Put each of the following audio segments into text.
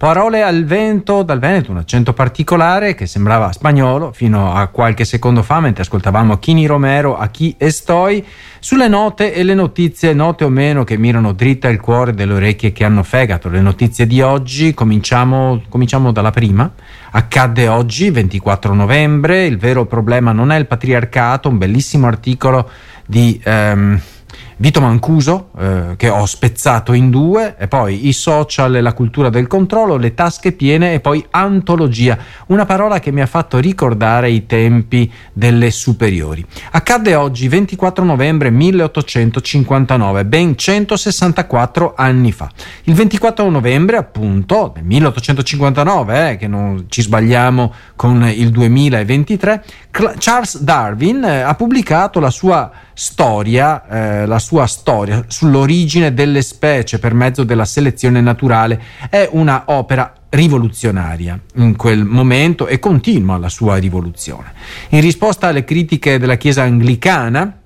Parole al vento dal Veneto, un accento particolare che sembrava spagnolo fino a qualche secondo fa mentre ascoltavamo Chini Romero a chi estoi sulle note e le notizie note o meno che mirano dritta il cuore delle orecchie che hanno fegato. Le notizie di oggi cominciamo, cominciamo dalla prima. Accadde oggi, 24 novembre, il vero problema non è il patriarcato, un bellissimo articolo di... Um, Vito Mancuso, eh, che ho spezzato in due, e poi i social e la cultura del controllo, le tasche piene e poi antologia, una parola che mi ha fatto ricordare i tempi delle superiori. Accadde oggi, 24 novembre 1859, ben 164 anni fa. Il 24 novembre, appunto, del 1859, eh, che non ci sbagliamo con il 2023, Charles Darwin eh, ha pubblicato la sua storia, eh, la sua storia sull'origine delle specie per mezzo della selezione naturale. È una opera rivoluzionaria in quel momento e continua la sua rivoluzione. In risposta alle critiche della Chiesa anglicana,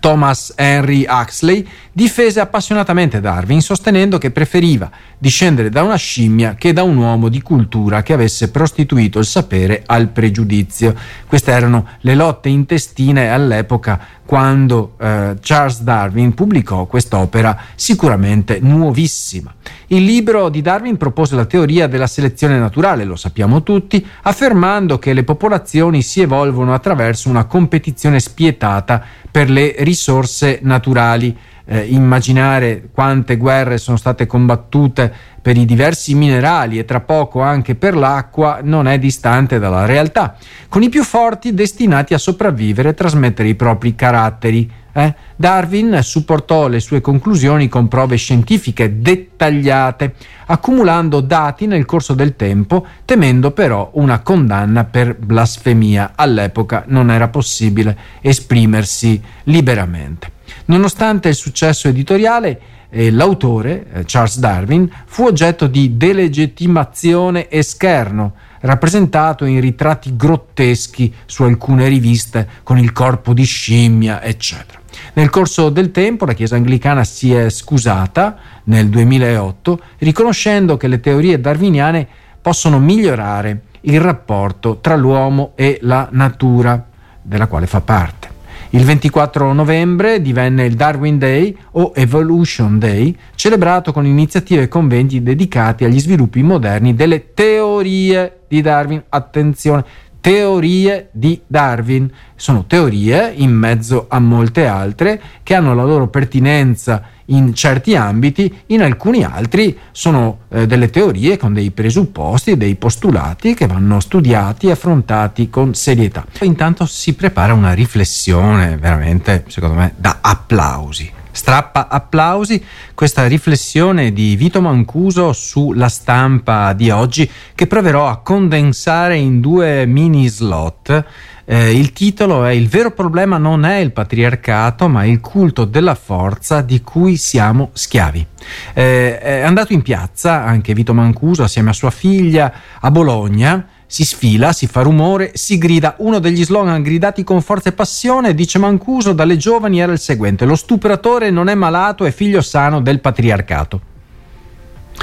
Thomas Henry Huxley difese appassionatamente Darwin sostenendo che preferiva discendere da una scimmia che da un uomo di cultura che avesse prostituito il sapere al pregiudizio. Queste erano le lotte intestine all'epoca quando eh, Charles Darwin pubblicò quest'opera sicuramente nuovissima. Il libro di Darwin propose la teoria della selezione naturale, lo sappiamo tutti, affermando che le popolazioni si evolvono attraverso una competizione spietata per le risorse naturali eh, immaginare quante guerre sono state combattute per i diversi minerali e tra poco anche per l'acqua non è distante dalla realtà, con i più forti destinati a sopravvivere e trasmettere i propri caratteri. Eh? Darwin supportò le sue conclusioni con prove scientifiche dettagliate, accumulando dati nel corso del tempo, temendo però una condanna per blasfemia. All'epoca non era possibile esprimersi liberamente. Nonostante il successo editoriale, eh, l'autore, eh, Charles Darwin, fu oggetto di delegittimazione e scherno, rappresentato in ritratti grotteschi su alcune riviste con il corpo di scimmia, eccetera. Nel corso del tempo la Chiesa anglicana si è scusata nel 2008 riconoscendo che le teorie darwiniane possono migliorare il rapporto tra l'uomo e la natura della quale fa parte. Il 24 novembre divenne il Darwin Day o Evolution Day, celebrato con iniziative e conventi dedicati agli sviluppi moderni delle teorie di Darwin. Attenzione, teorie di Darwin. Sono teorie in mezzo a molte altre che hanno la loro pertinenza in certi ambiti, in alcuni altri sono eh, delle teorie con dei presupposti, dei postulati che vanno studiati e affrontati con serietà. Intanto si prepara una riflessione veramente, secondo me, da applausi strappa applausi questa riflessione di Vito Mancuso sulla stampa di oggi che proverò a condensare in due mini slot. Eh, il titolo è Il vero problema non è il patriarcato, ma il culto della forza di cui siamo schiavi. Eh, è andato in piazza anche Vito Mancuso assieme a sua figlia a Bologna si sfila, si fa rumore, si grida. Uno degli slogan gridati con forza e passione, dice Mancuso, dalle giovani era il seguente: Lo stupratore non è malato, è figlio sano del patriarcato.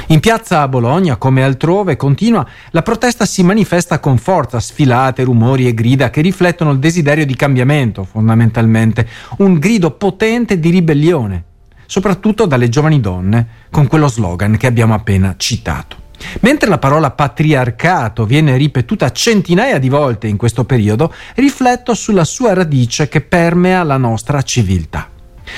In piazza a Bologna, come altrove, continua, la protesta si manifesta con forza, sfilate, rumori e grida che riflettono il desiderio di cambiamento, fondamentalmente, un grido potente di ribellione, soprattutto dalle giovani donne, con quello slogan che abbiamo appena citato. Mentre la parola patriarcato viene ripetuta centinaia di volte in questo periodo, rifletto sulla sua radice che permea la nostra civiltà.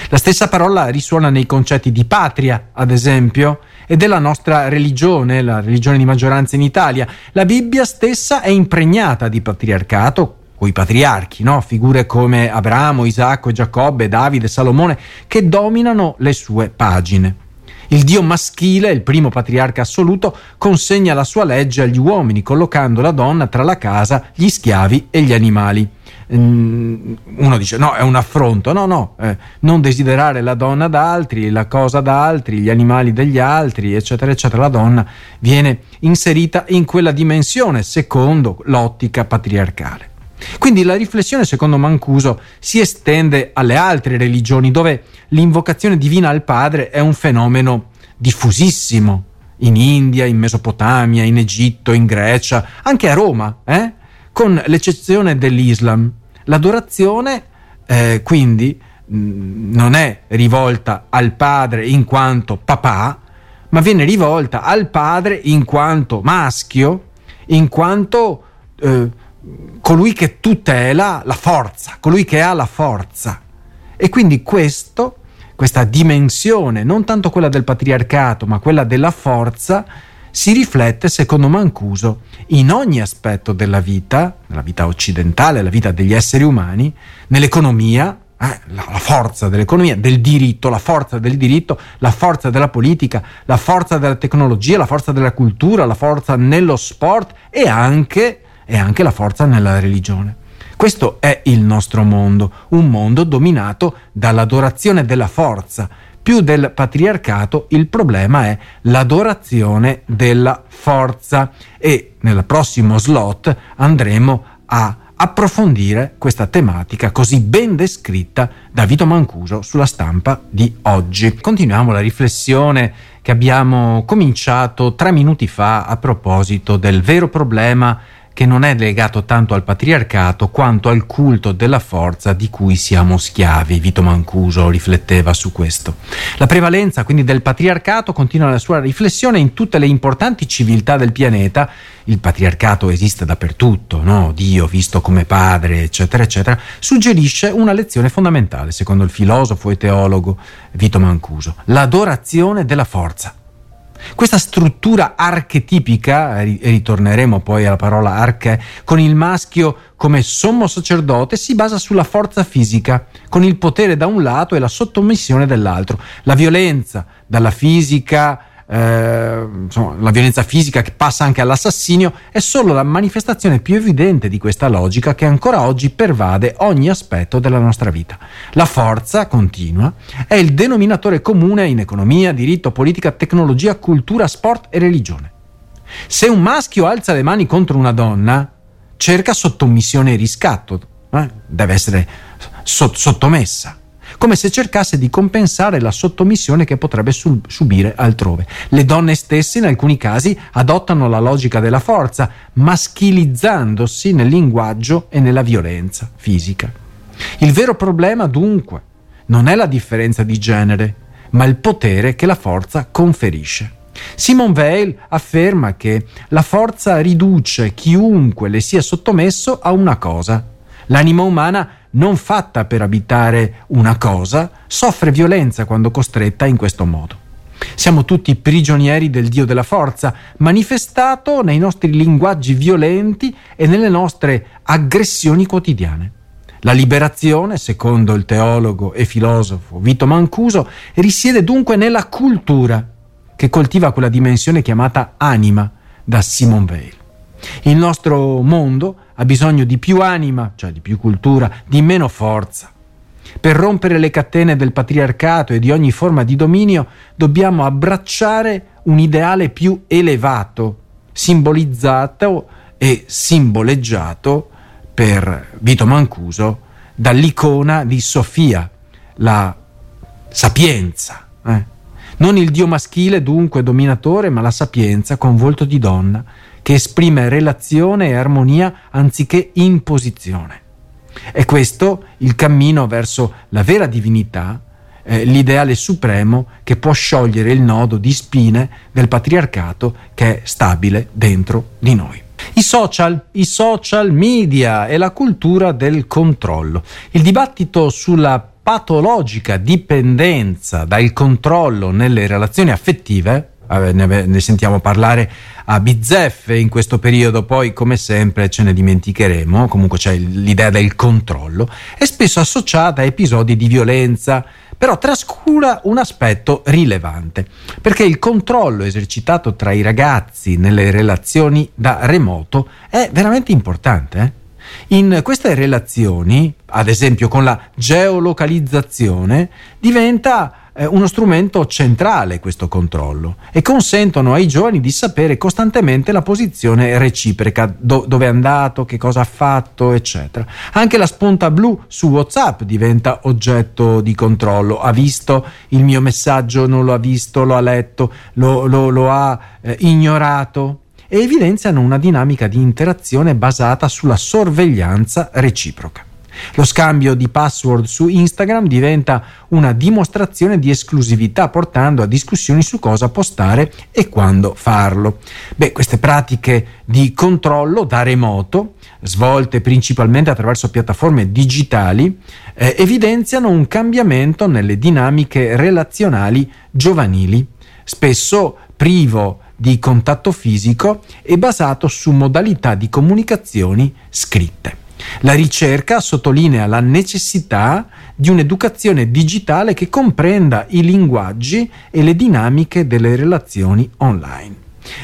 La stessa parola risuona nei concetti di patria, ad esempio, e della nostra religione, la religione di maggioranza in Italia. La Bibbia stessa è impregnata di patriarcato, coi patriarchi, no? figure come Abramo, Isacco, Giacobbe, Davide, Salomone, che dominano le sue pagine. Il dio maschile, il primo patriarca assoluto, consegna la sua legge agli uomini, collocando la donna tra la casa, gli schiavi e gli animali. Mm, uno dice no, è un affronto, no, no, eh, non desiderare la donna da altri, la cosa da altri, gli animali degli altri, eccetera, eccetera. La donna viene inserita in quella dimensione secondo l'ottica patriarcale. Quindi la riflessione, secondo Mancuso, si estende alle altre religioni dove l'invocazione divina al Padre è un fenomeno diffusissimo in India, in Mesopotamia, in Egitto, in Grecia, anche a Roma, eh? con l'eccezione dell'Islam. L'adorazione eh, quindi mh, non è rivolta al padre in quanto papà, ma viene rivolta al padre in quanto maschio, in quanto eh, colui che tutela la forza, colui che ha la forza. E quindi questo, questa dimensione, non tanto quella del patriarcato, ma quella della forza, si riflette, secondo Mancuso, in ogni aspetto della vita, nella vita occidentale, la vita degli esseri umani, nell'economia, eh, la, la, forza dell'economia, del diritto, la forza del diritto, la forza della politica, la forza della tecnologia, la forza della cultura, la forza nello sport e anche, e anche la forza nella religione. Questo è il nostro mondo, un mondo dominato dall'adorazione della forza. Più del patriarcato il problema è l'adorazione della forza e nel prossimo slot andremo a approfondire questa tematica così ben descritta da Vito Mancuso sulla stampa di oggi. Continuiamo la riflessione che abbiamo cominciato tre minuti fa a proposito del vero problema che non è legato tanto al patriarcato quanto al culto della forza di cui siamo schiavi. Vito Mancuso rifletteva su questo. La prevalenza quindi del patriarcato continua la sua riflessione in tutte le importanti civiltà del pianeta. Il patriarcato esiste dappertutto, no? Dio visto come padre, eccetera, eccetera. Suggerisce una lezione fondamentale, secondo il filosofo e teologo Vito Mancuso, l'adorazione della forza. Questa struttura archetipica, ritorneremo poi alla parola arche, con il maschio come sommo sacerdote, si basa sulla forza fisica, con il potere da un lato e la sottomissione dall'altro. La violenza dalla fisica eh, insomma, la violenza fisica che passa anche all'assassinio, è solo la manifestazione più evidente di questa logica che ancora oggi pervade ogni aspetto della nostra vita. La forza, continua, è il denominatore comune in economia, diritto, politica, tecnologia, cultura, sport e religione. Se un maschio alza le mani contro una donna, cerca sottomissione e riscatto, eh? deve essere sottomessa come se cercasse di compensare la sottomissione che potrebbe subire altrove. Le donne stesse in alcuni casi adottano la logica della forza, maschilizzandosi nel linguaggio e nella violenza fisica. Il vero problema dunque non è la differenza di genere, ma il potere che la forza conferisce. Simon Weil afferma che la forza riduce chiunque le sia sottomesso a una cosa. L'anima umana non fatta per abitare una cosa, soffre violenza quando costretta in questo modo. Siamo tutti prigionieri del Dio della forza, manifestato nei nostri linguaggi violenti e nelle nostre aggressioni quotidiane. La liberazione, secondo il teologo e filosofo Vito Mancuso, risiede dunque nella cultura, che coltiva quella dimensione chiamata anima da Simon Weil. Il nostro mondo ha bisogno di più anima, cioè di più cultura, di meno forza. Per rompere le catene del patriarcato e di ogni forma di dominio dobbiamo abbracciare un ideale più elevato, simbolizzato e simboleggiato per Vito Mancuso dall'icona di Sofia, la sapienza. Eh? Non il dio maschile dunque dominatore, ma la sapienza con volto di donna che esprime relazione e armonia anziché imposizione. È questo il cammino verso la vera divinità, eh, l'ideale supremo che può sciogliere il nodo di spine del patriarcato che è stabile dentro di noi. I social, i social media e la cultura del controllo. Il dibattito sulla patologica dipendenza dal controllo nelle relazioni affettive ne, sentiamo parlare a bizzeffe in questo periodo, poi come sempre ce ne dimenticheremo, comunque c'è l'idea del controllo, è spesso associata a episodi di violenza, però trascura un aspetto rilevante, perché il controllo esercitato tra i ragazzi nelle relazioni da remoto è veramente importante. Eh? In queste relazioni, ad esempio con la geolocalizzazione, diventa eh, uno strumento centrale questo controllo e consentono ai giovani di sapere costantemente la posizione reciproca, do, dove è andato, che cosa ha fatto, eccetera. Anche la spunta blu su WhatsApp diventa oggetto di controllo. Ha visto il mio messaggio, non lo ha visto, lo ha letto, lo, lo, lo ha eh, ignorato e evidenziano una dinamica di interazione basata sulla sorveglianza reciproca. Lo scambio di password su Instagram diventa una dimostrazione di esclusività, portando a discussioni su cosa postare e quando farlo. Beh, queste pratiche di controllo da remoto, svolte principalmente attraverso piattaforme digitali, eh, evidenziano un cambiamento nelle dinamiche relazionali giovanili, spesso privo di contatto fisico e basato su modalità di comunicazioni scritte. La ricerca sottolinea la necessità di un'educazione digitale che comprenda i linguaggi e le dinamiche delle relazioni online,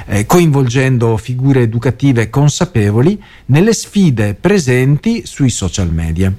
eh, coinvolgendo figure educative consapevoli nelle sfide presenti sui social media.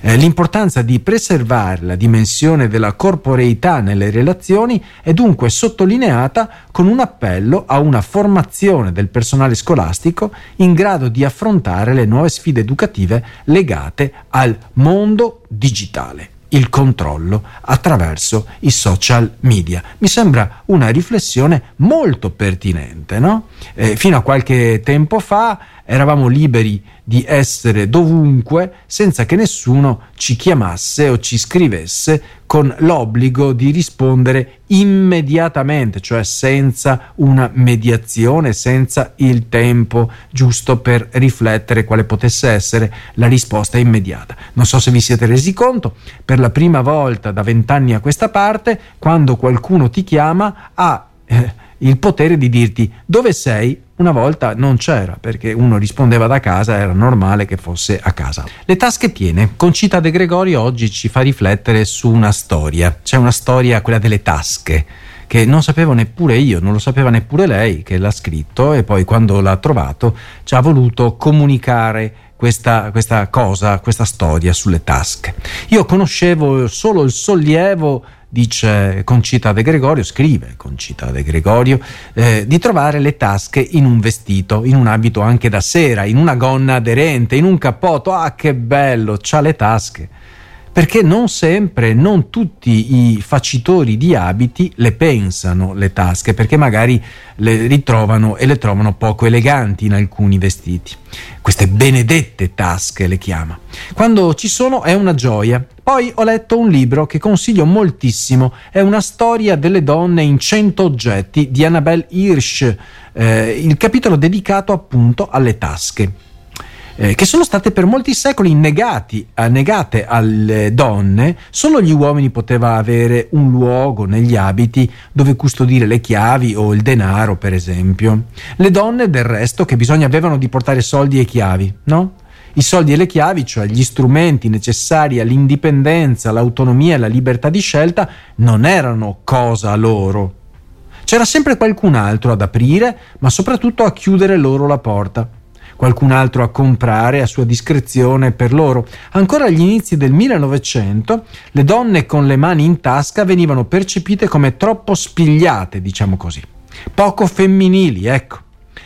Eh, l'importanza di preservare la dimensione della corporeità nelle relazioni è dunque sottolineata con un appello a una formazione del personale scolastico in grado di affrontare le nuove sfide educative legate al mondo digitale il controllo attraverso i social media. Mi sembra una riflessione molto pertinente, no? Eh, fino a qualche tempo fa eravamo liberi di essere dovunque senza che nessuno ci chiamasse o ci scrivesse con l'obbligo di rispondere immediatamente, cioè senza una mediazione, senza il tempo giusto per riflettere quale potesse essere la risposta immediata. Non so se vi siete resi conto, per la prima volta da vent'anni a questa parte, quando qualcuno ti chiama, ha eh, il potere di dirti dove sei una volta non c'era perché uno rispondeva da casa, era normale che fosse a casa. Le tasche piene. Concita De Gregorio oggi ci fa riflettere su una storia. C'è una storia, quella delle tasche, che non sapevo neppure io, non lo sapeva neppure lei che l'ha scritto e poi quando l'ha trovato ci ha voluto comunicare questa, questa cosa, questa storia sulle tasche. Io conoscevo solo il sollievo dice Concita De Gregorio, scrive Concita De Gregorio, eh, di trovare le tasche in un vestito, in un abito anche da sera, in una gonna aderente, in un cappotto. Ah, che bello, c'ha le tasche perché non sempre, non tutti i facitori di abiti le pensano le tasche, perché magari le ritrovano e le trovano poco eleganti in alcuni vestiti. Queste benedette tasche le chiama. Quando ci sono è una gioia. Poi ho letto un libro che consiglio moltissimo, è una storia delle donne in cento oggetti di Annabelle Hirsch, eh, il capitolo dedicato appunto alle tasche eh, che sono state per molti secoli negati, eh, negate alle donne, solo gli uomini poteva avere un luogo negli abiti dove custodire le chiavi o il denaro, per esempio. Le donne, del resto, che bisogno avevano di portare soldi e chiavi, no? I soldi e le chiavi, cioè gli strumenti necessari all'indipendenza, all'autonomia e alla libertà di scelta, non erano cosa loro. C'era sempre qualcun altro ad aprire, ma soprattutto a chiudere loro la porta qualcun altro a comprare a sua discrezione per loro. Ancora agli inizi del 1900 le donne con le mani in tasca venivano percepite come troppo spigliate, diciamo così, poco femminili, ecco,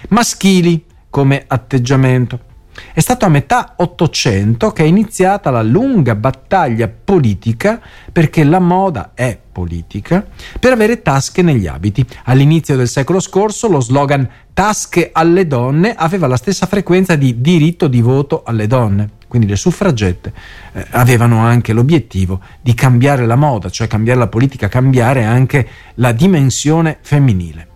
maschili come atteggiamento. È stato a metà Ottocento che è iniziata la lunga battaglia politica, perché la moda è politica, per avere tasche negli abiti. All'inizio del secolo scorso lo slogan tasche alle donne aveva la stessa frequenza di diritto di voto alle donne. Quindi le suffragette eh, avevano anche l'obiettivo di cambiare la moda, cioè cambiare la politica, cambiare anche la dimensione femminile.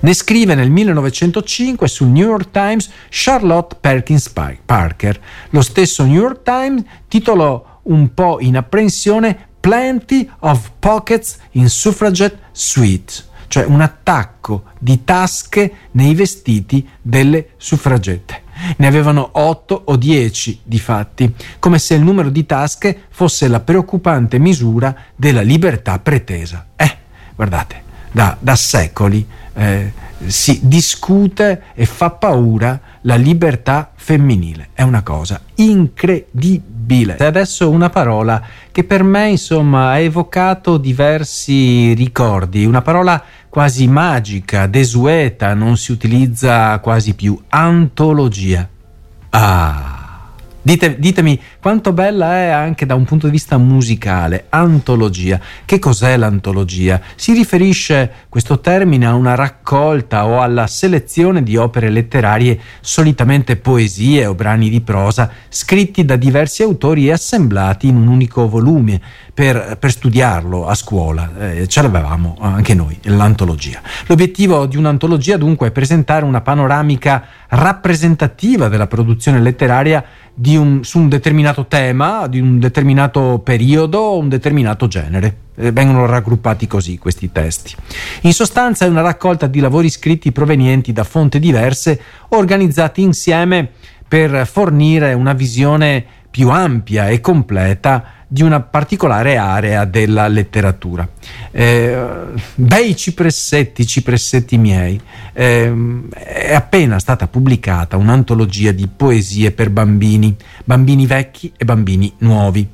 Ne scrive nel 1905 sul New York Times Charlotte Perkins Parker. Lo stesso New York Times titolò un po' in apprensione Plenty of Pockets in Suffragette Suite, cioè un attacco di tasche nei vestiti delle suffragette. Ne avevano 8 o 10 di fatti, come se il numero di tasche fosse la preoccupante misura della libertà pretesa. Eh, guardate, da, da secoli eh, si discute e fa paura la libertà femminile. È una cosa incredibile. Adesso una parola che per me, insomma, ha evocato diversi ricordi, una parola quasi magica, desueta, non si utilizza quasi più, antologia. Ah Dite, ditemi quanto bella è anche da un punto di vista musicale, antologia. Che cos'è l'antologia? Si riferisce questo termine a una raccolta o alla selezione di opere letterarie, solitamente poesie o brani di prosa, scritti da diversi autori e assemblati in un unico volume per, per studiarlo a scuola. Eh, ce l'avevamo anche noi, l'antologia. L'obiettivo di un'antologia dunque è presentare una panoramica rappresentativa della produzione letteraria un, su un determinato tema, di un determinato periodo o un determinato genere. Eh, vengono raggruppati così questi testi. In sostanza è una raccolta di lavori scritti provenienti da fonti diverse, organizzati insieme per fornire una visione più ampia e completa di una particolare area della letteratura. Eh, bei cipressetti, cipressetti miei, eh, è appena stata pubblicata un'antologia di poesie per bambini, bambini vecchi e bambini nuovi.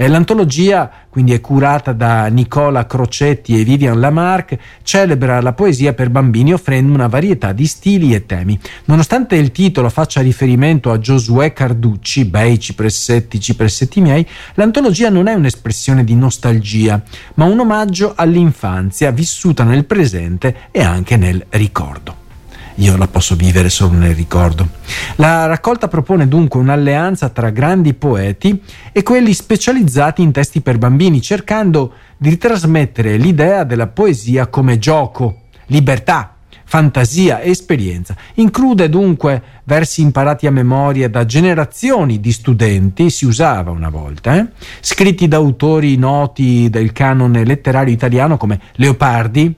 Eh, l'antologia, quindi è curata da Nicola Crocetti e Vivian Lamarck, celebra la poesia per bambini offrendo una varietà di stili e temi. Nonostante il titolo faccia riferimento a Giosuè Carducci, bei cipressetti, cipressetti miei, l'antologia non è un'espressione di nostalgia, ma un omaggio all'infanzia vissuta nel presente e anche nel ricordo io la posso vivere solo nel ricordo. La raccolta propone dunque un'alleanza tra grandi poeti e quelli specializzati in testi per bambini, cercando di trasmettere l'idea della poesia come gioco, libertà, fantasia e esperienza. Include dunque versi imparati a memoria da generazioni di studenti, si usava una volta, eh? scritti da autori noti del canone letterario italiano come Leopardi,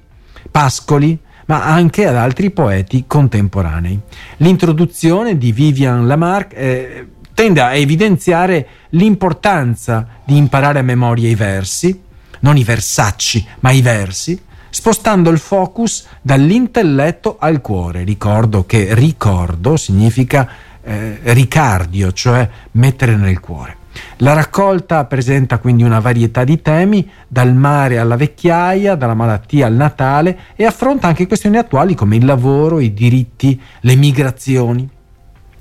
Pascoli, ma anche ad altri poeti contemporanei. L'introduzione di Vivian Lamarck eh, tende a evidenziare l'importanza di imparare a memoria i versi, non i versacci, ma i versi, spostando il focus dall'intelletto al cuore. Ricordo che ricordo significa eh, ricardio, cioè mettere nel cuore. La raccolta presenta quindi una varietà di temi, dal mare alla vecchiaia, dalla malattia al Natale e affronta anche questioni attuali come il lavoro, i diritti, le migrazioni.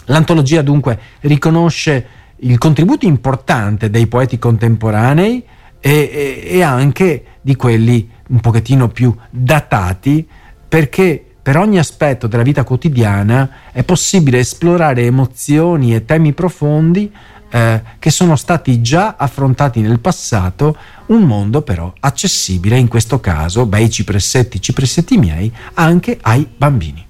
L'antologia dunque riconosce il contributo importante dei poeti contemporanei e, e, e anche di quelli un pochettino più datati perché per ogni aspetto della vita quotidiana è possibile esplorare emozioni e temi profondi eh, che sono stati già affrontati nel passato, un mondo però accessibile in questo caso, bei cipressetti, cipressetti miei, anche ai bambini.